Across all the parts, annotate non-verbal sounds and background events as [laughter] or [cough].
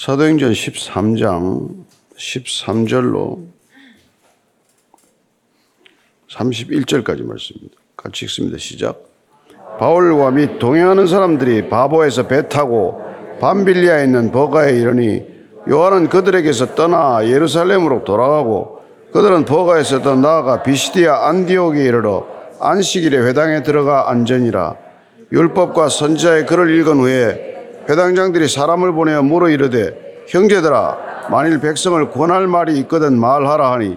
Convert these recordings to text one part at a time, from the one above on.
사도행전 13장 13절로 31절까지 말씀입니다. 같이 읽습니다. 시작. 바울과 및 동행하는 사람들이 바보에서 배 타고 밤빌리아에 있는 버가에 이르니 요한은 그들에게서 떠나 예루살렘으로 돌아가고 그들은 버가에서 더 나아가 비시디아 안디옥에 이르러 안식일에 회당에 들어가 앉으니라 율법과 선지자의 글을 읽은 후에 회당장들이 사람을 보내어 물어 이르되 형제들아 만일 백성을 권할 말이 있거든 말하라 하니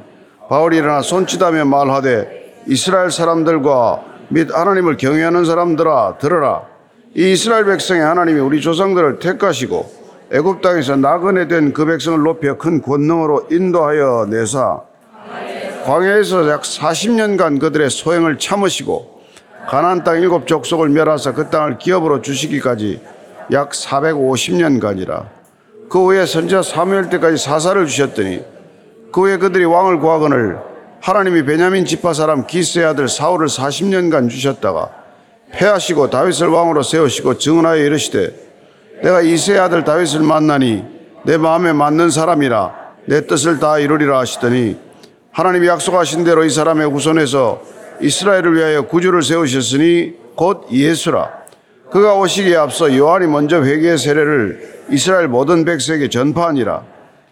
바울이 일어나 손짓하며 말하되 이스라엘 사람들과 및 하나님을 경외하는 사람들아 들으라. 이 이스라엘 백성의 하나님이 우리 조상들을 택하시고 애굽 땅에서 나그네 된 그 백성을 높여 큰 권능으로 인도하여 내사. 광야에서 약 40년간 그들의 소행을 참으시고 가나안 땅 일곱 족속을 멸하사 그 땅을 기업으로 주시기까지 약 450년간이라 그 후에 선지자 사무엘 때까지 사사를 주셨더니 그 후에 그들이 왕을 구하거늘 하나님이 베냐민 지파 사람 기스의 아들 사울을 40년간 주셨다가 패하시고 다윗을 왕으로 세우시고 증언하여 이르시되 내가 이세의 아들 다윗을 만나니 내 마음에 맞는 사람이라 내 뜻을 다 이루리라 하시더니 하나님이 약속하신 대로 이 사람의 후손에서 이스라엘을 위하여 구주를 세우셨으니 곧 예수라 그가 오시기에 앞서 요한이 먼저 회개의 세례를 이스라엘 모든 백성에게 전파하니라.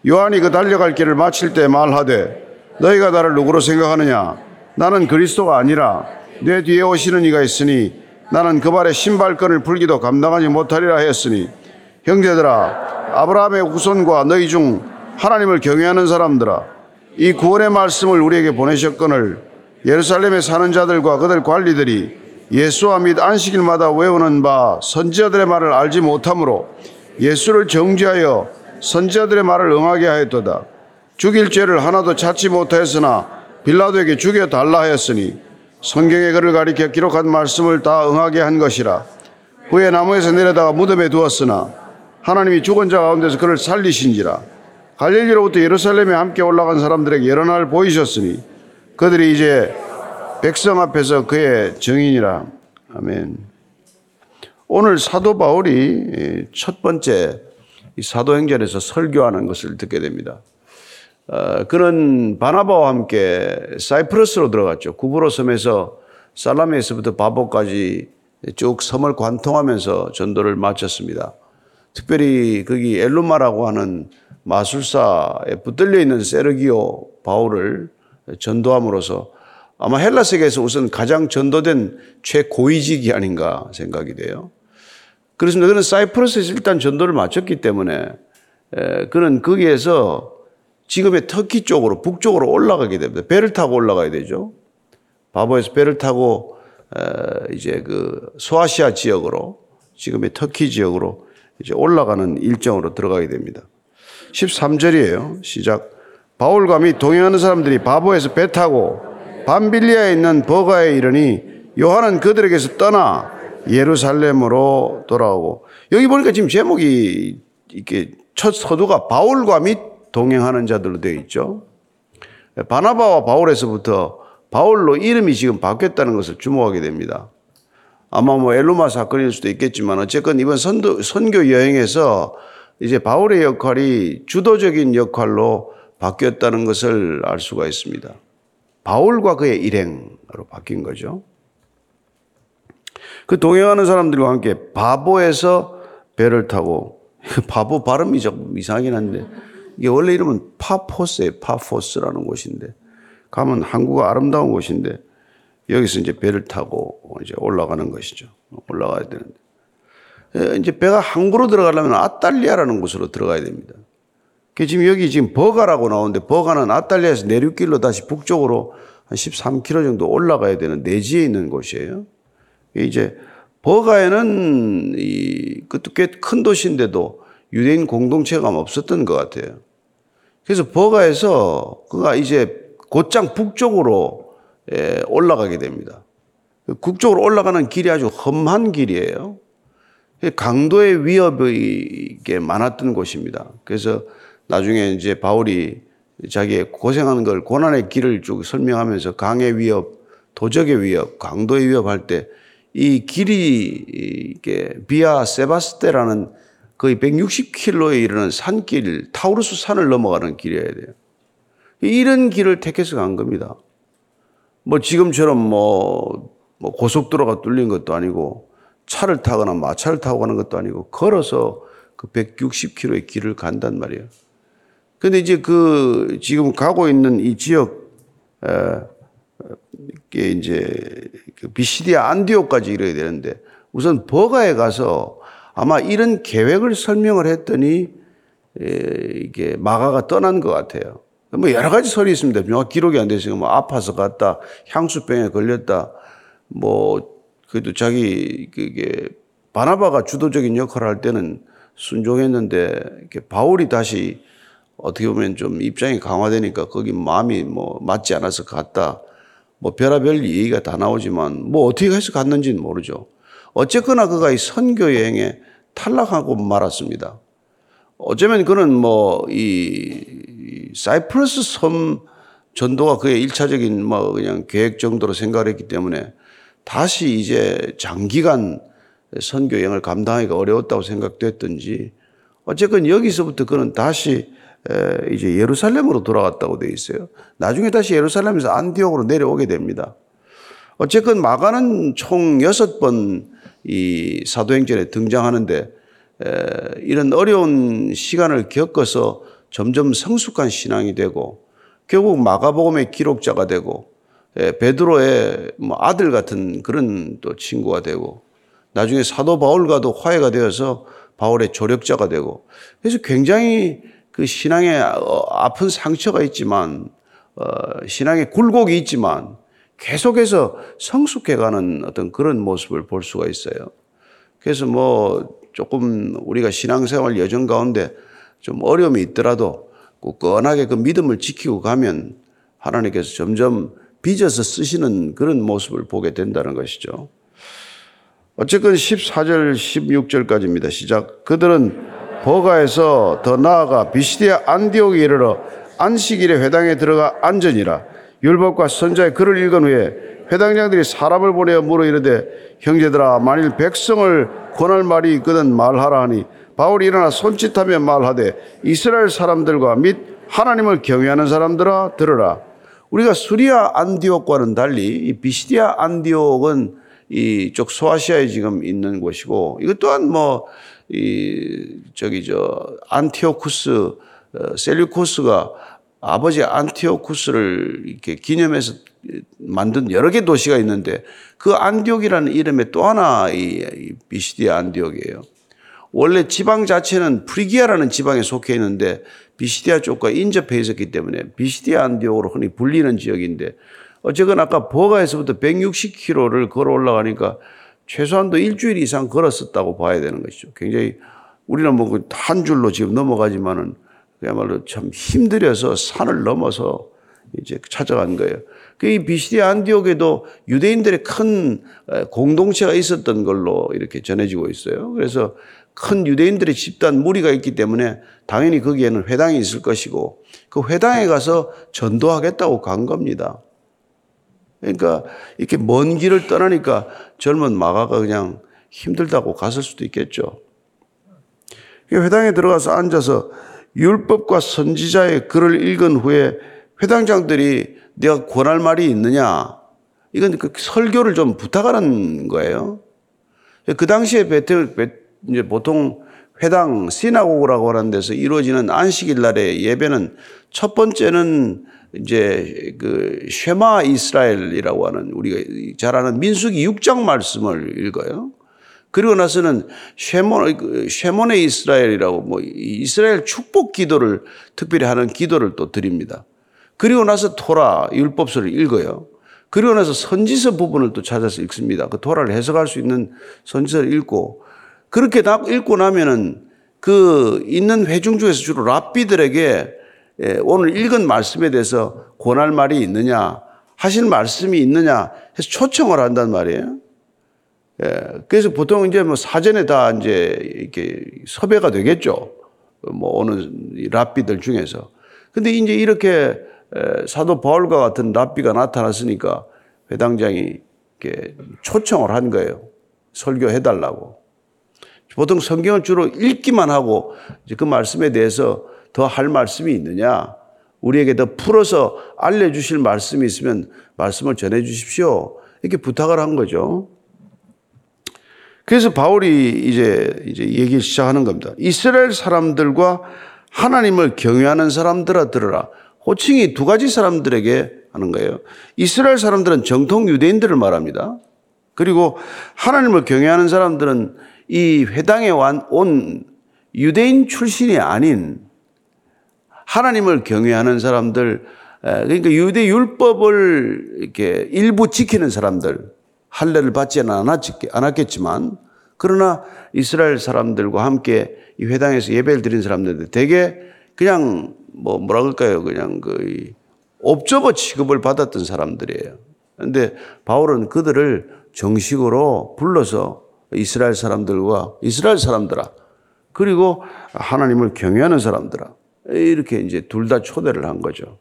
요한이 그 달려갈 길을 마칠 때 말하되 너희가 나를 누구로 생각하느냐? 나는 그리스도가 아니라 내 뒤에 오시는 이가 있으니 나는 그 발에 신발끈을 풀기도 감당하지 못하리라 하였으니 형제들아 아브라함의 후손과 너희 중 하나님을 경외하는 사람들아 이 구원의 말씀을 우리에게 보내셨거늘 예루살렘에 사는 자들과 그들 관리들이 예수와 및 안식일마다 외우는 바 선지자들의 말을 알지 못하므로 예수를 정죄하여 선지자들의 말을 응하게 하였도다. 죽일 죄를 하나도 찾지 못하였으나 빌라도에게 죽여 달라 하였으니 성경의 글을 가리켜 기록한 말씀을 다 응하게 한 것이라. 후에 나무에서 내려다가 무덤에 두었으나 하나님이 죽은 자 가운데서 그를 살리신지라. 갈릴리로부터 예루살렘에 함께 올라간 사람들에게 여러 날 보이셨으니 그들이 이제 백성 앞에서 그의 증인이라. 아멘. 오늘 사도 바울이 첫 번째 사도행전에서 설교하는 것을 듣게 됩니다. 어, 그는 바나바와 함께 사이프러스로 들어갔죠. 구브로 섬에서 살라미에서부터 바보까지 쭉 섬을 관통하면서 전도를 마쳤습니다. 특별히 거기 엘루마라고 하는 마술사에 붙들려 있는 세르기오 바울을 전도함으로써 아마 헬라 세계에서 우선 가장 전도된 최고위직이 아닌가 생각이 돼요. 그렇습니다. 그는 사이프러스에서 일단 전도를 마쳤기 때문에 그는 거기에서 지금의 터키 쪽으로 북쪽으로 올라가게 됩니다. 배를 타고 올라가야 되죠. 바보에서 배를 타고 이제 그 소아시아 지역으로 지금의 터키 지역으로 이제 올라가는 일정으로 들어가게 됩니다. 13절이에요. 시작. 바울과 및 동행하는 사람들이 바보에서 배 타고 밤빌리아에 있는 버가에 이르니 요한은 그들에게서 떠나 예루살렘으로 돌아오고 여기 보니까 지금 제목이 이렇게 첫 서두가 바울과 및 동행하는 자들로 되어 있죠. 바나바와 바울에서부터 바울로 이름이 지금 바뀌었다는 것을 주목하게 됩니다. 아마 뭐 엘루마 사건일 수도 있겠지만 어쨌건 이번 선도, 선교 여행에서 이제 바울의 역할이 주도적인 역할로 바뀌었다는 것을 알 수가 있습니다. 바울과 그의 일행으로 바뀐 거죠. 그 동행하는 사람들과 함께 바보에서 배를 타고 [laughs] 바보 발음이 좀 이상하긴 한데 이게 원래 이름은 파포스예요. 파포스라는 곳인데 가면 한국어 아름다운 곳인데 여기서 이제 배를 타고 이제 올라가는 것이죠. 올라가야 되는데. 예, 이제 배가 항구로 들어가려면 아탈리아라는 곳으로 들어가야 됩니다. 그 지금 여기 지금 버가라고 나오는데 버가는 아탈리아에서 내륙길로 다시 북쪽으로 한 13km 정도 올라가야 되는 내지에 있는 곳이에요. 이제 버가에는 이 그것도 꽤 큰 도시인데도 유대인 공동체가 없었던 것 같아요. 그래서 버가에서 그가 이제 곧장 북쪽으로 예, 올라가게 됩니다. 북쪽으로 올라가는 길이 아주 험한 길이에요. 강도의 위협이 많았던 곳입니다. 그래서 나중에 이제 바울이 자기의 고생하는 걸 고난의 길을 쭉 설명하면서 강의 위협, 도적의 위협, 강도의 위협할 때 이 길이 이게 비아 세바스테라는 거의 160km에 이르는 산길, 타우루스 산을 넘어가는 길이어야 돼요. 이런 길을 택해서 간 겁니다. 뭐 지금처럼 뭐, 뭐 고속도로가 뚫린 것도 아니고 차를 타거나 마차를 타고 가는 것도 아니고 걸어서 그 160km의 길을 간단 말이에요. 근데 이제 그 지금 가고 있는 이 지역, 에, 이제 그 비시디아 안디오까지 이래야 되는데 우선 버가에 가서 아마 이런 계획을 설명을 했더니 이게 마가가 떠난 것 같아요. 뭐 여러 가지 설이 있습니다. 명확 기록이 안 돼서 뭐 아파서 갔다, 향수병에 걸렸다, 뭐 그래도 자기 그게 바나바가 주도적인 역할을 할 때는 순종했는데 바울이 다시 어떻게 보면 좀 입장이 강화되니까 거기 마음이 뭐 맞지 않아서 갔다. 뭐 별의별 얘기가 다 나오지만 뭐 어떻게 해서 갔는지는 모르죠. 어쨌거나 그가 이 선교 여행에 탈락하고 말았습니다. 어쩌면 그는 뭐 이 사이프러스 섬 전도가 그의 일차적인 뭐 그냥 계획 정도로 생각을 했기 때문에 다시 이제 장기간 선교 여행을 감당하기가 어려웠다고 생각됐든지 어쨌건 여기서부터 그는 다시 이제 예루살렘으로 돌아갔다고 되어 있어요. 나중에 다시 예루살렘에서 안디옥으로 내려오게 됩니다. 어쨌건 마가는 총 여섯 번 이 사도행전에 등장하는데 이런 어려운 시간을 겪어서 점점 성숙한 신앙이 되고 결국 마가복음의 기록자가 되고 베드로의 뭐 아들 같은 그런 또 친구가 되고 나중에 사도 바울과도 화해가 되어서 바울의 조력자가 되고 그래서 굉장히 그 신앙에 어, 아픈 상처가 있지만 어, 신앙의 굴곡이 있지만 계속해서 성숙해가는 어떤 그런 모습을 볼 수가 있어요. 그래서 뭐 조금 우리가 신앙생활 여정 가운데 좀 어려움이 있더라도 굳건하게 그 믿음을 지키고 가면 하나님께서 점점 빚어서 쓰시는 그런 모습을 보게 된다는 것이죠. 어쨌건 14절, 16절까지입니다. 시작. 그들은 버가에서 더 나아가 비시디아 안디옥에 이르러 안식일에 회당에 들어가 앉으니라. 율법과 선자의 글을 읽은 후에 회당장들이 사람을 보내어 물어 이르되 형제들아 만일 백성을 권할 말이 있거든 말하라 하니 바울이 일어나 손짓하며 말하되 이스라엘 사람들과 및 하나님을 경외하는 사람들아 들으라 우리가 수리아 안디옥과는 달리 이 비시디아 안디옥은 이쪽 소아시아에 지금 있는 곳이고 이것 또한 뭐 이 저기 저 안티오쿠스 어, 셀류코스가 아버지 안티오쿠스를 이렇게 기념해서 만든 여러 개 도시가 있는데 그 안디옥이라는 이름의 또 하나 이 비시디아 안디옥이에요. 원래 지방 자체는 프리기아라는 지방에 속해 있는데 비시디아 쪽과 인접해 있었기 때문에 비시디아 안디옥으로 흔히 불리는 지역인데 어쨌건 아까 버가에서부터 160km를 걸어 올라가니까 최소한도 일주일 이상 걸었었다고 봐야 되는 것이죠. 굉장히 우리는 뭐 한 줄로 지금 넘어가지만은 그야말로 참 힘들어서 산을 넘어서 이제 찾아간 거예요. 그 비시디아 안디옥에도 유대인들의 큰 공동체가 있었던 걸로 이렇게 전해지고 있어요. 그래서 큰 유대인들의 집단 무리가 있기 때문에 당연히 거기에는 회당이 있을 것이고 그 회당에 가서 전도하겠다고 간 겁니다. 그러니까 이렇게 먼 길을 떠나니까 젊은 마가가 그냥 힘들다고 갔을 수도 있겠죠. 회당에 들어가서 앉아서 율법과 선지자의 글을 읽은 후에 회당장들이 네가 권할 말이 있느냐? 이건 그 설교를 좀 부탁하는 거예요. 그 당시에 베텔, 이제 보통 회당 시나고라고 하는 데서 이루어지는 안식일 날의 예배는 첫 번째는 이제 그 쉐마 이스라엘이라고 하는 우리가 잘 아는 민수기 6장 말씀을 읽어요. 그리고 나서는 쉐몬, 그 쉐몬의 이스라엘이라고 뭐 이스라엘 축복 기도를 특별히 하는 기도를 또 드립니다. 그리고 나서 토라 율법서를 읽어요. 그리고 나서 선지서 부분을 또 찾아서 읽습니다. 그 토라를 해석할 수 있는 선지서를 읽고 그렇게 다 읽고 나면은 그 있는 회중 중에서 주로 랍비들에게 예, 오늘 읽은 말씀에 대해서 권할 말이 있느냐, 하실 말씀이 있느냐 해서 초청을 한단 말이에요. 예, 그래서 보통 이제 뭐 사전에 다 이제 이렇게 섭외가 되겠죠. 뭐 오는 랍비들 중에서. 근데 이제 이렇게 사도 바울과 같은 랍비가 나타났으니까 회당장이 이렇게 초청을 한 거예요. 설교해달라고. 보통 성경을 주로 읽기만 하고 그 말씀에 대해서 더 할 말씀이 있느냐? 우리에게 더 풀어서 알려주실 말씀이 있으면 말씀을 전해 주십시오. 이렇게 부탁을 한 거죠. 그래서 바울이 이제, 이제 얘기 시작하는 겁니다. 이스라엘 사람들과 하나님을 경외하는 사람들아 들으라. 호칭이 두 가지 사람들에게 하는 거예요. 이스라엘 사람들은 정통 유대인들을 말합니다. 그리고 하나님을 경외하는 사람들은 이 회당에 온 유대인 출신이 아닌 하나님을 경외하는 사람들, 그러니까 유대 율법을 이렇게 일부 지키는 사람들, 할례를 받지는 않았겠지만, 그러나 이스라엘 사람들과 함께 이 회당에서 예배를 드린 사람들 되게 그냥 뭐 뭐라 그럴까요? 그냥 그 옵저버 취급을 받았던 사람들이에요. 그런데 바울은 그들을 정식으로 불러서 이스라엘 사람들과 이스라엘 사람들아 그리고 하나님을 경외하는 사람들아 이렇게 이제 둘 다 초대를 한 거죠.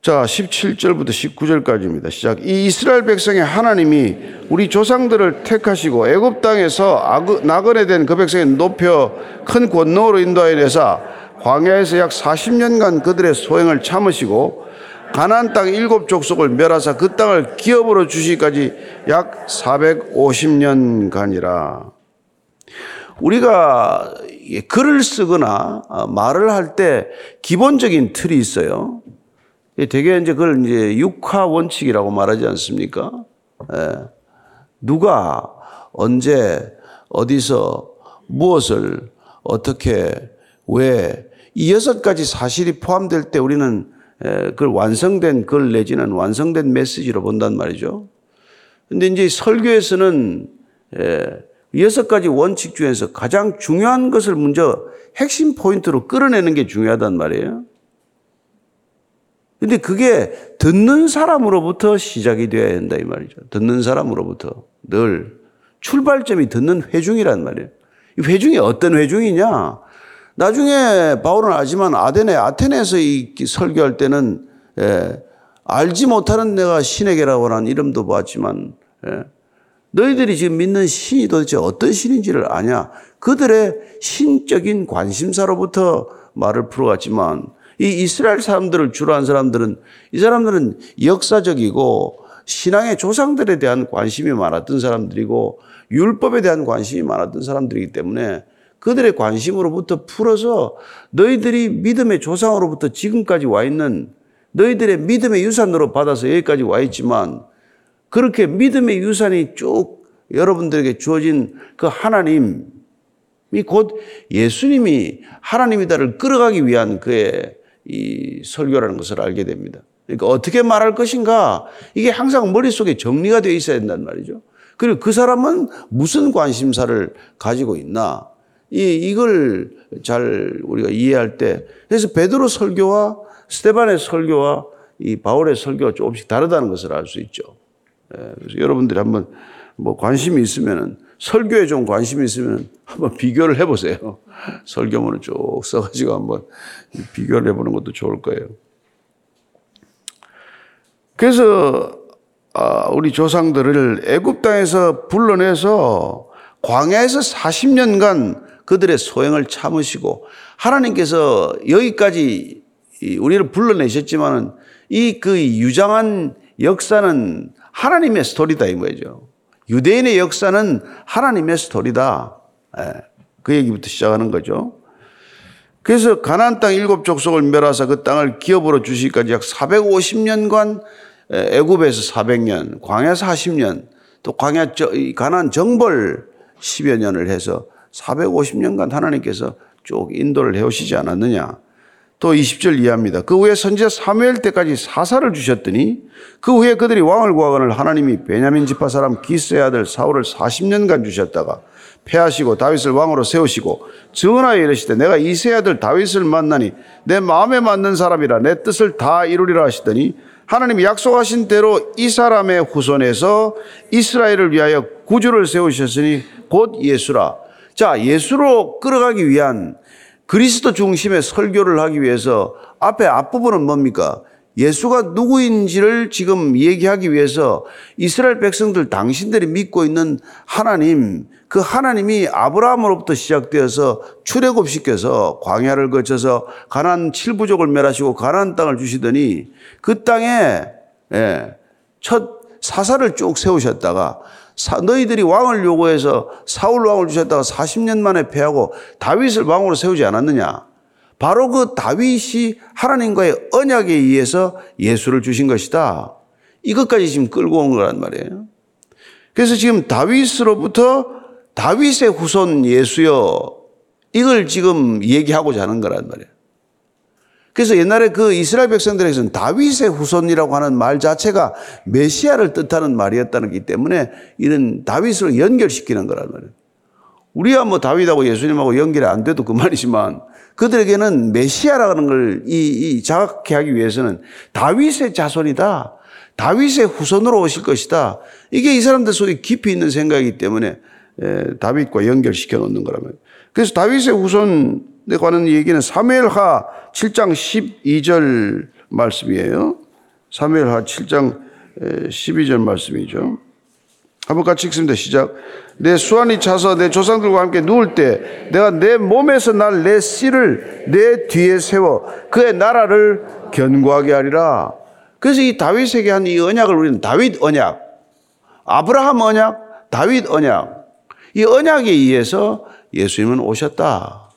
자, 17절부터 19절까지입니다. 시작. 이 이스라엘 백성의 하나님이 우리 조상들을 택하시고 애굽 땅에서 나그네 된 그 백성에 높여 큰 권능으로 인도하여 내사 광야에서 약 40년간 그들의 소행을 참으시고 가나안 땅 일곱 족속을 멸하사 그 땅을 기업으로 주시기까지 약 450년간이라. 우리가 글을 쓰거나 말을 할 때 기본적인 틀이 있어요. 되게 이제 그걸 이제 육화 원칙이라고 말하지 않습니까? 예. 누가 언제 어디서 무엇을 어떻게 왜 이 여섯 가지 사실이 포함될 때 우리는 그걸 완성된 글 내지는 완성된 메시지로 본단 말이죠. 근데 이제 설교에서는 여섯 가지 원칙 중에서 가장 중요한 것을 먼저 핵심 포인트로 끌어내는 게 중요하단 말이에요. 근데 그게 듣는 사람으로부터 시작이 되어야 한다 이 말이죠. 듣는 사람으로부터 늘 출발점이 듣는 회중이란 말이에요. 이 회중이 어떤 회중이냐? 나중에 바울은 알지만 아덴에 아테네에서 이 설교할 때는 예, 알지 못하는 내가 신에게라고 하는 이름도 봤지만 예, 너희들이 지금 믿는 신이 도대체 어떤 신인지를 아냐? 그들의 신적인 관심사로부터 말을 풀어갔지만 이 이스라엘 사람들을 주로 한 사람들은 이 사람들은 역사적이고 신앙의 조상들에 대한 관심이 많았던 사람들이고 율법에 대한 관심이 많았던 사람들이기 때문에 그들의 관심으로부터 풀어서 너희들이 믿음의 조상으로부터 지금까지 와 있는 너희들의 믿음의 유산으로 받아서 여기까지 와 있지만 그렇게 믿음의 유산이 쭉 여러분들에게 주어진 그 하나님이 곧 예수님이 하나님이다를 끌어가기 위한 그의 이 설교라는 것을 알게 됩니다. 그러니까 어떻게 말할 것인가 이게 항상 머릿속에 정리가 되어 있어야 된단 말이죠. 그리고 그 사람은 무슨 관심사를 가지고 있나 이 이걸 잘 우리가 이해할 때 그래서 베드로 설교와 스테반의 설교와 이 바울의 설교가 조금씩 다르다는 것을 알 수 있죠. 예, 그래서 여러분들이 한번 뭐 관심이 있으면은 설교에 좀 관심이 있으면 한번 비교를 해보세요. [laughs] 설교문을 쭉 써가지고 한번 비교를 해보는 것도 좋을 거예요. 그래서 아, 우리 조상들을 애굽 땅에서 불러내서 광야에서 40년간 그들의 소행을 참으시고 하나님께서 여기까지 우리를 불러내셨지만은 이 그 유장한 역사는 하나님의 스토리다 이 거죠. 유대인의 역사는 하나님의 스토리다. 예, 그 얘기부터 시작하는 거죠. 그래서 가나안 땅 일곱 족속을 멸하사 그 땅을 기업으로 주시기까지 약 450년간 애굽에서 400년, 광야 40년, 또 광야 가나안 정벌 10여 년을 해서 450년간 하나님께서 쭉 인도를 해 오시지 않았느냐. 또 20절 이해합니다. 그 후에 선지자 사무엘 때까지 사사를 주셨더니 그 후에 그들이 왕을 구하거늘 하나님이 베냐민 지파 사람 기스의 아들 사울을 40년간 주셨다가 패하시고 다윗을 왕으로 세우시고 증언하여 이르시되 내가 이세 아들 다윗을 만나니 내 마음에 맞는 사람이라 내 뜻을 다 이루리라 하시더니 하나님이 약속하신 대로 이 사람의 후손에서 이스라엘을 위하여 구주를 세우셨으니 곧 예수라. 자, 예수로 끌어가기 위한 그리스도 중심의 설교를 하기 위해서 앞에 앞부분은 뭡니까? 예수가 누구인지를 지금 얘기하기 위해서 이스라엘 백성들 당신들이 믿고 있는 하나님, 그 하나님이 아브라함으로부터 시작되어서 출애굽시켜서 광야를 거쳐서 가난 칠부족을 멸하시고 가난 땅을 주시더니 그 땅에 예, 첫 사사를 쭉 세우셨다가 사, 너희들이 왕을 요구해서 사울 왕을 주셨다가 40년 만에 패하고 다윗을 왕으로 세우지 않았느냐? 바로 그 다윗이 하나님과의 언약에 의해서 예수를 주신 것이다. 이것까지 지금 끌고 온 거란 말이에요. 그래서 지금 다윗으로부터 다윗의 후손 예수여 이걸 지금 얘기하고자 하는 거란 말이에요. 그래서 옛날에 그 이스라엘 백성들에게서는 다윗의 후손이라고 하는 말 자체가 메시아를 뜻하는 말이었다는 기 때문에 이런 다윗을 연결시키는 거란 말이에요. 우리야 뭐 다윗하고 예수님하고 연결이 안 돼도 그말이지만 그들에게는 메시아라는 걸 이, 이 자각해 하기 위해서는 다윗의 자손이다. 다윗의 후손으로 오실 것이다. 이게 이 사람들 속에 깊이 있는 생각이기 때문에 에, 다윗과 연결시켜 놓는 거라면. 그래서 다윗의 후손에 관한 얘기는 사무엘하 7장 12절 말씀이에요. 사무엘하 7장 12절 말씀이죠. 한번 같이 읽습니다. 시작. 내 수완이 차서 내 조상들과 함께 누울 때 내가 내 몸에서 날 내 씨를 내 뒤에 세워 그의 나라를 견고하게 하리라. 그래서 이 다윗에게 한 이 언약을 우리는 다윗 언약, 아브라함 언약, 다윗 언약, 이 언약에 의해서 예수님은 오셨다.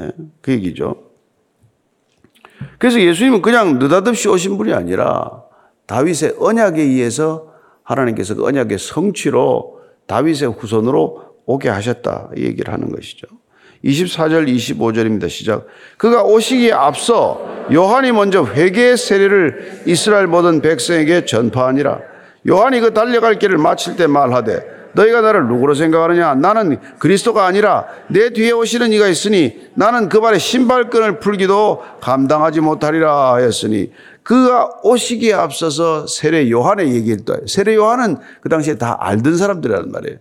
예, 그 얘기죠. 그래서 예수님은 그냥 느닷없이 오신 분이 아니라 다윗의 언약에 의해서 하나님께서 그 언약의 성취로 다윗의 후손으로 오게 하셨다. 이 얘기를 하는 것이죠. 24절, 25절입니다. 시작. 그가 오시기에 앞서 요한이 먼저 회개의 세례를 이스라엘 모든 백성에게 전파하니라. 요한이 그 달려갈 길을 마칠 때 말하되 너희가 나를 누구로 생각하느냐? 나는 그리스도가 아니라 내 뒤에 오시는 이가 있으니 나는 그 발에 신발끈을 풀기도 감당하지 못하리라 하였으니 그가 오시기에 앞서서 세례 요한의 얘기를 또 세례 요한은 그 당시에 다 알던 사람들이란 말이에요.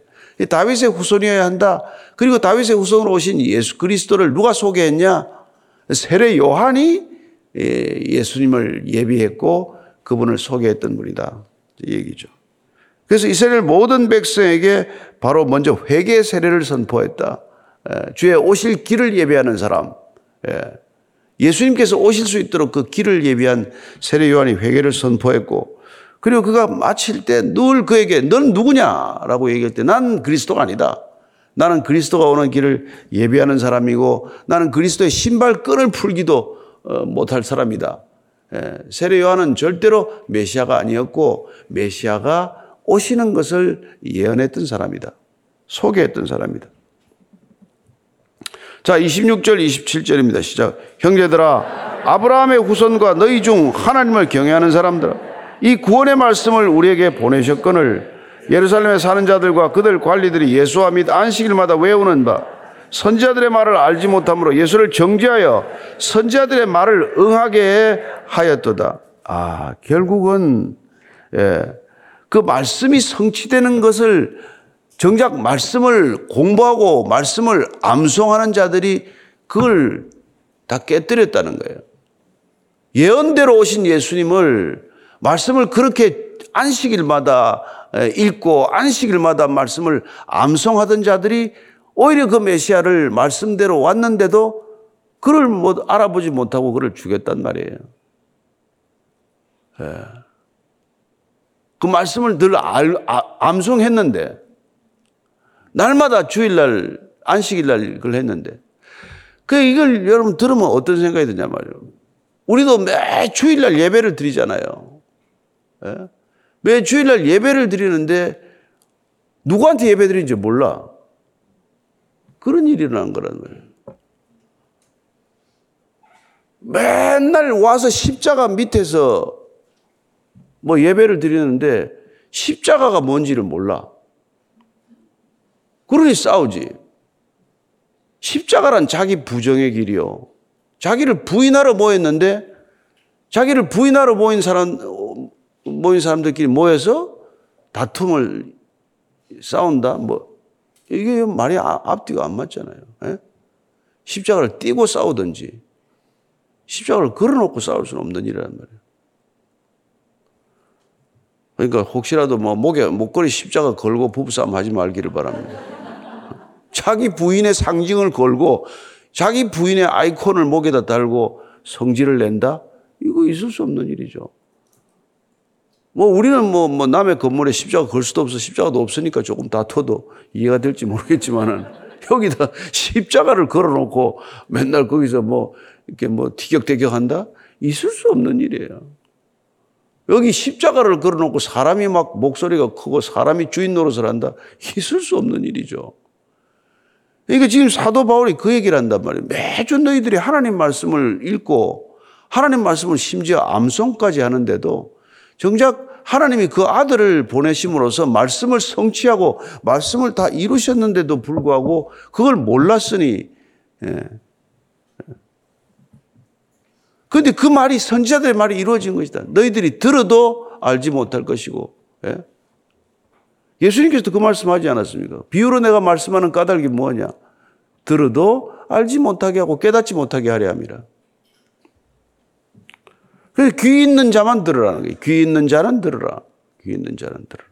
다윗의 후손이어야 한다. 그리고 다윗의 후손으로 오신 예수 그리스도를 누가 소개했냐? 세례 요한이 예, 예수님을 예비했고 그분을 소개했던 분이다. 얘기죠. 그래서 이스라엘 모든 백성에게 바로 먼저 회개 세례를 선포했다. 주의 오실 길을 예배하는 사람. 예수님께서 오실 수 있도록 그 길을 예비한 세례 요한이 회개를 선포했고 그리고 그가 마칠 때 늘 그에게 넌 누구냐라고 얘기할 때 난 그리스도가 아니다. 나는 그리스도가 오는 길을 예비하는 사람이고 나는 그리스도의 신발끈을 풀기도 어, 못할 사람이다. 세례 요한은 절대로 메시아가 아니었고 메시아가 오시는 것을 예언했던 사람이다. 소개했던 사람이다. 자, 26절, 27절입니다. 시작. 형제들아, 아브라함의 후손과 너희 중 하나님을 경외하는 사람들아, 이 구원의 말씀을 우리에게 보내셨거늘 예루살렘에 사는 자들과 그들 관리들이 예수와 및 안식일마다 외우는 바 선지자들의 말을 알지 못함으로 예수를 정죄하여 선지자들의 말을 응하게 하였도다. 아, 결국은 예, 그 말씀이 성취되는 것을 정작 말씀을 공부하고 말씀을 암송하는 자들이 그걸 다 깨뜨렸다는 거예요. 예언대로 오신 예수님을 말씀을 그렇게 안식일마다 읽고 안식일마다 말씀을 암송하던 자들이 오히려 그 메시아를 말씀대로 왔는데도 그를 못 알아보지 못하고 그를 죽였단 말이에요. 예. 그 말씀을 늘 알, 아, 암송했는데 날마다 주일날 안식일날 그걸 했는데 그 이걸 여러분 들으면 어떤 생각이 드냐 말이에요. 우리도 매 주일날 예배를 드리잖아요. 예? 매 주일날 예배를 드리는데 누구한테 예배 드리는지 몰라. 그런 일이 일어난 거란 말이에요. 맨날 와서 십자가 밑에서 뭐 예배를 드리는데 십자가가 뭔지를 몰라. 그러니 싸우지. 십자가란 자기 부정의 길이요. 자기를 부인하러 모였는데 자기를 부인하러 모인 사람 모인 사람들끼리 모여서 다툼을 싸운다. 뭐 이게 말이 아, 앞뒤가 안 맞잖아요. 에? 예? 십자가를 띄고 싸우든지 십자가를 걸어놓고 싸울 수는 없는 일이란 말이에요. 그러니까 혹시라도 뭐 목에 목걸이 십자가 걸고 부부싸움 하지 말기를 바랍니다. 자기 부인의 상징을 걸고 자기 부인의 아이콘을 목에다 달고 성질을 낸다? 이거 있을 수 없는 일이죠. 뭐 우리는 뭐, 뭐 남의 건물에 십자가 걸 수도 없어 십자가도 없으니까 조금 다퉈도 이해가 될지 모르겠지만은 [laughs] 여기다 십자가를 걸어놓고 맨날 거기서 뭐 이렇게 뭐 티격태격한다? 있을 수 없는 일이에요. 여기 십자가를 걸어놓고 사람이 막 목소리가 크고 사람이 주인 노릇을 한다? 있을 수 없는 일이죠. 그러니까 지금 사도 바울이 그 얘기를 한단 말이에요. 매주 너희들이 하나님 말씀을 읽고 하나님 말씀을 심지어 암송까지 하는데도 정작 하나님이 그 아들을 보내심으로써 말씀을 성취하고 말씀을 다 이루셨는데도 불구하고 그걸 몰랐으니 예. 그런데 그 말이 선지자들의 말이 이루어진 것이다. 너희들이 들어도 알지 못할 것이고 예? 예수님께서도 그 말씀하지 않았습니까? 비유로 내가 말씀하는 까닭이 뭐냐? 들어도 알지 못하게 하고 깨닫지 못하게 하려 함이라. 그래서 귀 있는 자만 들으라는 거예요. 귀 있는 자는 들으라. 귀 있는 자는 들으라.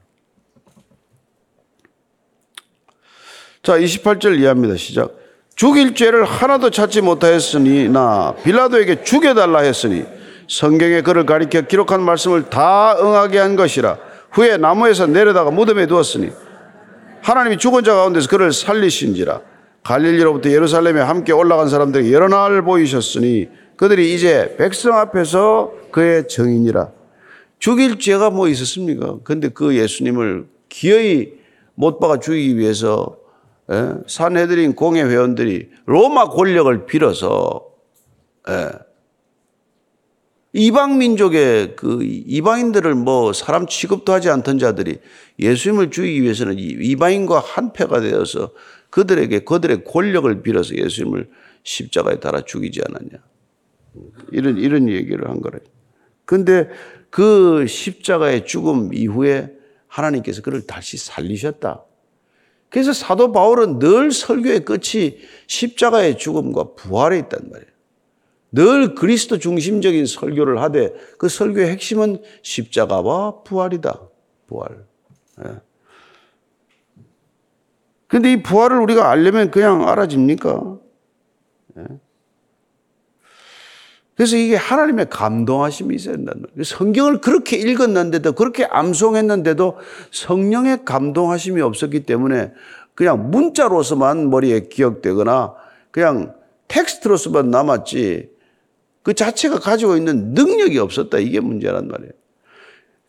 자, 28절 이해합니다. 시작. 죽일 죄를 하나도 찾지 못하였으니 나 빌라도에게 죽여달라 했으니 성경에 그를 가리켜 기록한 말씀을 다 응하게 한 것이라 후에 나무에서 내려다가 무덤에 두었으니 하나님이 죽은 자 가운데서 그를 살리신지라 갈릴리로부터 예루살렘에 함께 올라간 사람들이 여러 날 보이셨으니 그들이 이제 백성 앞에서 그의 정인이라 죽일 죄가 뭐 있었습니까? 근데 그 예수님을 기어이 못 박아 죽이기 위해서 예? 산헤드린 공회 회원들이 로마 권력을 빌어서 예? 이방 민족의 그 이방인들을 뭐 사람 취급도 하지 않던 자들이 예수님을 죽이기 위해서는 이방인과 한패가 되어서 그들에게 그들의 권력을 빌어서 예수님을 십자가에 달아 죽이지 않았냐. 이런 이런 얘기를 한 거래. 근데 그 십자가의 죽음 이후에 하나님께서 그를 다시 살리셨다. 그래서 사도 바울은 늘 설교의 끝이 십자가의 죽음과 부활에 있단 말이에요. 늘 그리스도 중심적인 설교를 하되 그 설교의 핵심은 십자가와 부활이다. 부활. 그런데 예. 이 부활을 우리가 알려면 그냥 알아집니까? 예. 그래서 이게 하나님의 감동하심이 있어야 된다는 거예요. 성경을 그렇게 읽었는데도 그렇게 암송했는데도 성령의 감동하심이 없었기 때문에 그냥 문자로서만 머리에 기억되거나 그냥 텍스트로서만 남았지 그 자체가 가지고 있는 능력이 없었다. 이게 문제란 말이에요.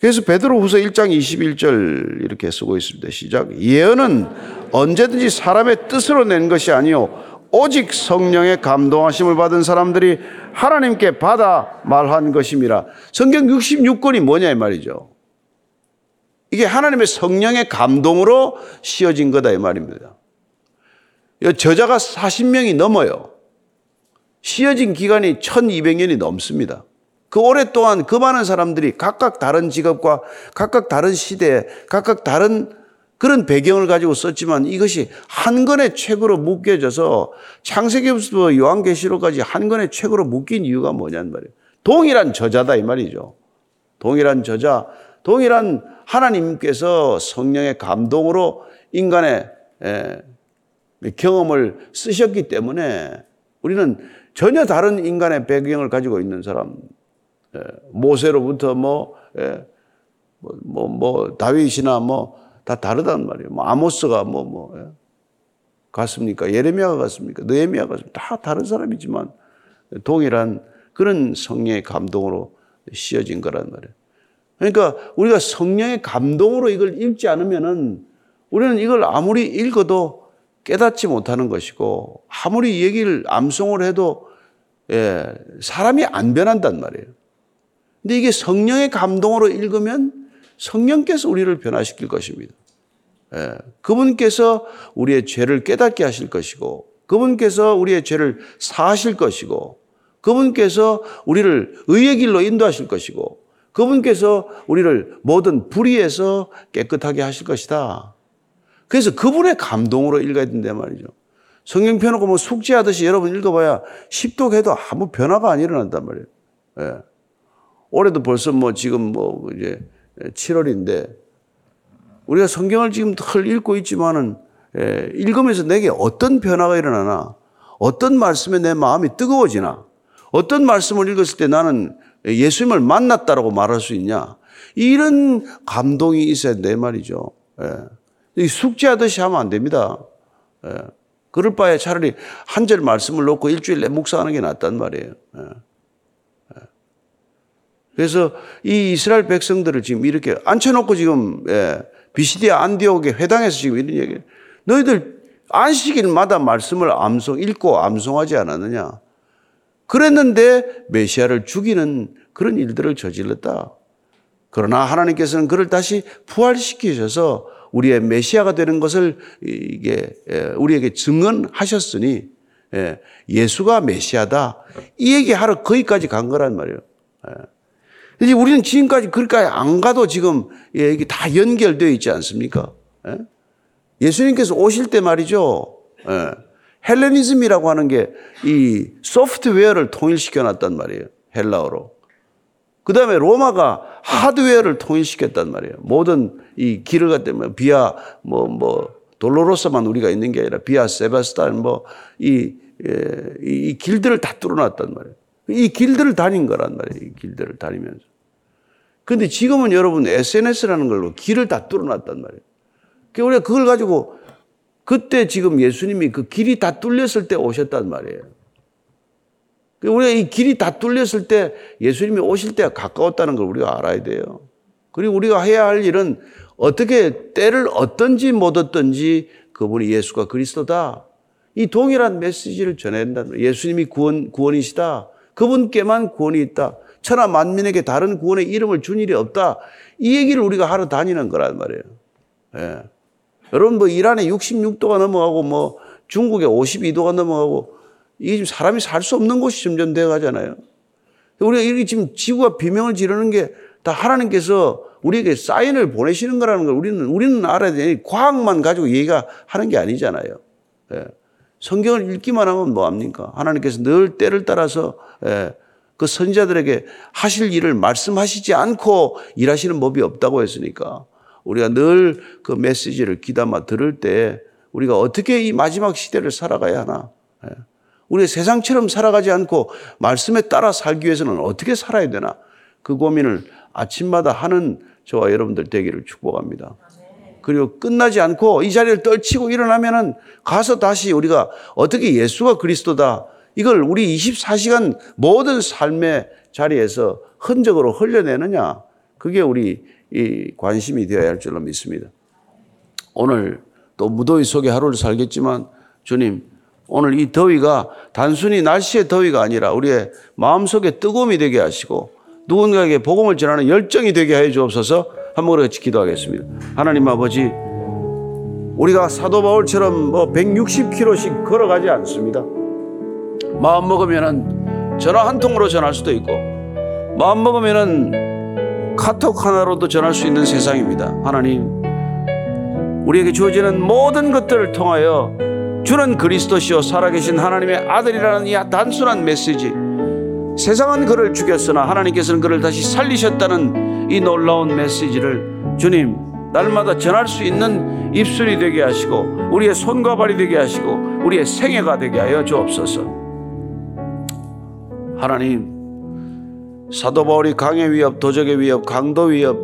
그래서 베드로 후서 1장 21절 이렇게 쓰고 있습니다. 시작. 예언은 언제든지 사람의 뜻으로 낸 것이 아니요 오직 성령의 감동하심을 받은 사람들이 하나님께 받아 말한 것임이라. 성경 66권이 뭐냐 이 말이죠. 이게 하나님의 성령의 감동으로 씌어진 거다 이 말입니다. 저자가 40명이 넘어요. 씌어진 기간이 1200년이 넘습니다. 그 오랫동안 그 많은 사람들이 각각 다른 직업과 각각 다른 시대에 각각 다른 그런 배경을 가지고 썼지만 이것이 한 권의 책으로 묶여져서 창세기부터 요한계시록까지 한 권의 책으로 묶인 이유가 뭐냐는 말이에요. 동일한 저자다 이 말이죠. 동일한 저자, 동일한 하나님께서 성령의 감동으로 인간의 경험을 쓰셨기 때문에 우리는 전혀 다른 인간의 배경을 가지고 있는 사람, 모세로부터 뭐, 뭐, 뭐, 뭐 다윗이나 뭐 다 다르단 말이에요. 뭐 아모스가 뭐, 뭐, 예? 같습니까? 예레미야가 같습니까? 느헤미야가 같습니까? 다 다른 사람이지만 동일한 그런 성령의 감동으로 씌어진 거란 말이에요. 그러니까 우리가 성령의 감동으로 이걸 읽지 않으면은 우리는 이걸 아무리 읽어도 깨닫지 못하는 것이고 아무리 얘기를 암송을 해도 예, 사람이 안 변한단 말이에요. 근데 이게 성령의 감동으로 읽으면 성령께서 우리를 변화시킬 것입니다. 예, 그분께서 우리의 죄를 깨닫게 하실 것이고, 그분께서 우리의 죄를 사하실 것이고, 그분께서 우리를 의의 길로 인도하실 것이고, 그분께서 우리를 모든 불의에서 깨끗하게 하실 것이다. 그래서 그분의 감동으로 읽어야 된단 말이죠. 성경 펴놓고 뭐 숙지하듯이 여러분 읽어봐야 십독해도 아무 변화가 안 일어난단 말이에요. 예. 올해도 벌써 뭐 지금 뭐 이제 7월인데 우리가 성경을 지금 덜 읽고 있지만은 예, 읽으면서 내게 어떤 변화가 일어나나 어떤 말씀에 내 마음이 뜨거워지나 어떤 말씀을 읽었을 때 나는 예수님을 만났다라고 말할 수 있냐 이런 감동이 있어야 내 말이죠. 예. 숙제하듯이 하면 안 됩니다. 예. 그럴 바에 차라리 한 절 말씀을 놓고 일주일 내 묵상하는 게 낫단 말이에요. 예. 예. 그래서 이 이스라엘 백성들을 지금 이렇게 앉혀놓고 지금 예, 비시디아 안디옥의 회당에서 지금 이런 얘기 너희들 안식일마다 말씀을 암송 읽고 암송하지 않았느냐? 그랬는데 메시아를 죽이는 그런 일들을 저질렀다. 그러나 하나님께서는 그를 다시 부활시키셔서 우리의 메시아가 되는 것을 이게 우리에게 증언하셨으니 예, 예수가 메시아다. 이 얘기하러 거기까지 간 거란 말이에요. 예. 이제 우리는 지금까지 그럴까지 안 가도 지금 이게 다 연결되어 있지 않습니까? 예? 예수님께서 오실 때 말이죠. 헬레니즘이라고 하는 게 이 소프트웨어를 통일시켜 놨단 말이에요. 헬라어로. 그 다음에 로마가 하드웨어를 통일시켰단 말이에요. 모든 이 길을 갖다 뭐 비아 뭐, 뭐, 돌로로서만 우리가 있는 게 아니라 비아 세바스탄 뭐, 이, 예, 이 길들을 다 뚫어놨단 말이에요. 이 길들을 다닌 거란 말이에요. 이 길들을 다니면서. 근데 지금은 여러분 SNS라는 걸로 길을 다 뚫어놨단 말이에요. 그러니까 우리가 그걸 가지고 그때 지금 예수님이 그 길이 다 뚫렸을 때 오셨단 말이에요. 그러니까 우리가 이 길이 다 뚫렸을 때 예수님이 오실 때가 가까웠다는 걸 우리가 알아야 돼요. 그리고 우리가 해야 할 일은 어떻게 때를 얻든지 못 얻든지 그분이 예수가 그리스도다. 이 동일한 메시지를 전해야 된다. 예수님이 구원, 구원이시다. 그분께만 구원이 있다. 천하 만민에게 다른 구원의 이름을 준 일이 없다. 이 얘기를 우리가 하러 다니는 거란 말이에요. 예. 여러분 뭐 이란에 66도가 넘어가고 뭐 중국에 52도가 넘어가고 이게 지금 사람이 살 수 없는 곳이 점점 되어 가잖아요. 우리가 이렇게 지금 지구가 비명을 지르는 게 다 하나님께서 우리에게 사인을 보내시는 거라는 걸 우리는, 우리는 알아야 되니 과학만 가지고 얘기가 하는 게 아니잖아요. 예. 성경을 읽기만 하면 뭐 합니까? 하나님께서 늘 때를 따라서 예. 그 선자들에게 하실 일을 말씀하시지 않고 일하시는 법이 없다고 했으니까 우리가 늘 그 메시지를 귀담아 들을 때 우리가 어떻게 이 마지막 시대를 살아가야 하나. 예. 우리 세상처럼 살아가지 않고 말씀에 따라 살기 위해서는 어떻게 살아야 되나. 그 고민을 아침마다 하는 저와 여러분들 되기를 축복합니다. 그리고 끝나지 않고 이 자리를 떨치고 일어나면은 가서 다시 우리가 어떻게 예수가 그리스도다. 이걸 우리 24시간 모든 삶의 자리에서 흔적으로 흘려내느냐. 그게 우리 이 관심이 되어야 할 줄로 믿습니다. 오늘 또 무더위 속에 하루를 살겠지만 주님 오늘 이 더위가 단순히 날씨의 더위가 아니라 우리의 마음속에 뜨거움이 되게 하시고 누군가에게 복음을 전하는 열정이 되게 해 주옵소서 한번 같이 기도하겠습니다. 하나님 아버지 우리가 사도 바울처럼 뭐 160km씩 걸어가지 않습니다. 마음 먹으면은 전화 한 통으로 전할 수도 있고 마음 먹으면은 카톡 하나로도 전할 수 있는 세상입니다. 하나님, 우리에게 주어지는 모든 것들을 통하여 주는 그리스도시요 살아계신 하나님의 아들이라는 이 단순한 메시지. 세상은 그를 죽였으나 하나님께서는 그를 다시 살리셨다는 이 놀라운 메시지를 주님 날마다 전할 수 있는 입술이 되게 하시고 우리의 손과 발이 되게 하시고 우리의 생애가 되게 하여 주옵소서. 하나님 사도 바울이 강의 위협, 도적의 위협, 강도 위협,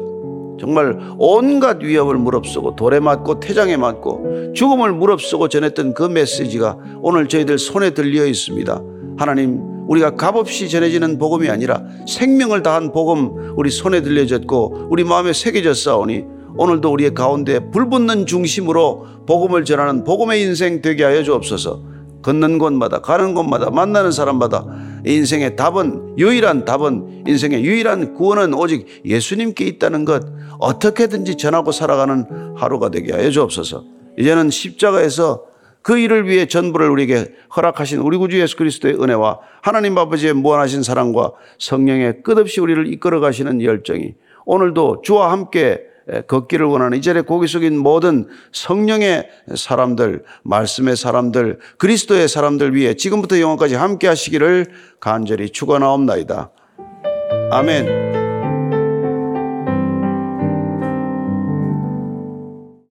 정말 온갖 위협을 무릅쓰고 돌에 맞고 태장에 맞고 죽음을 무릅쓰고 전했던 그 메시지가 오늘 저희들 손에 들려 있습니다. 하나님, 우리가 값없이 전해지는 복음이 아니라 생명을 다한 복음 우리 손에 들려졌고 우리 마음에 새겨졌사오니 오늘도 우리의 가운데 불붙는 중심으로 복음을 전하는 복음의 인생 되게 하여 주옵소서. 걷는 곳마다 가는 곳마다 만나는 사람마다 인생의 답은 유일한 답은 인생의 유일한 구원은 오직 예수님께 있다는 것 어떻게든지 전하고 살아가는 하루가 되게 하여 주옵소서. 이제는 십자가에서 그 일을 위해 전부를 우리에게 허락하신 우리 구주 예수 그리스도의 은혜와 하나님 아버지의 무한하신 사랑과 성령의 끝없이 우리를 이끌어 가시는 열정이 오늘도 주와 함께 걷기를 원하는 이 자리에 고기 숙인 모든 성령의 사람들, 말씀의 사람들, 그리스도의 사람들 위해 지금부터 영원까지 함께 하시기를 간절히 축원하옵나이다. 아멘.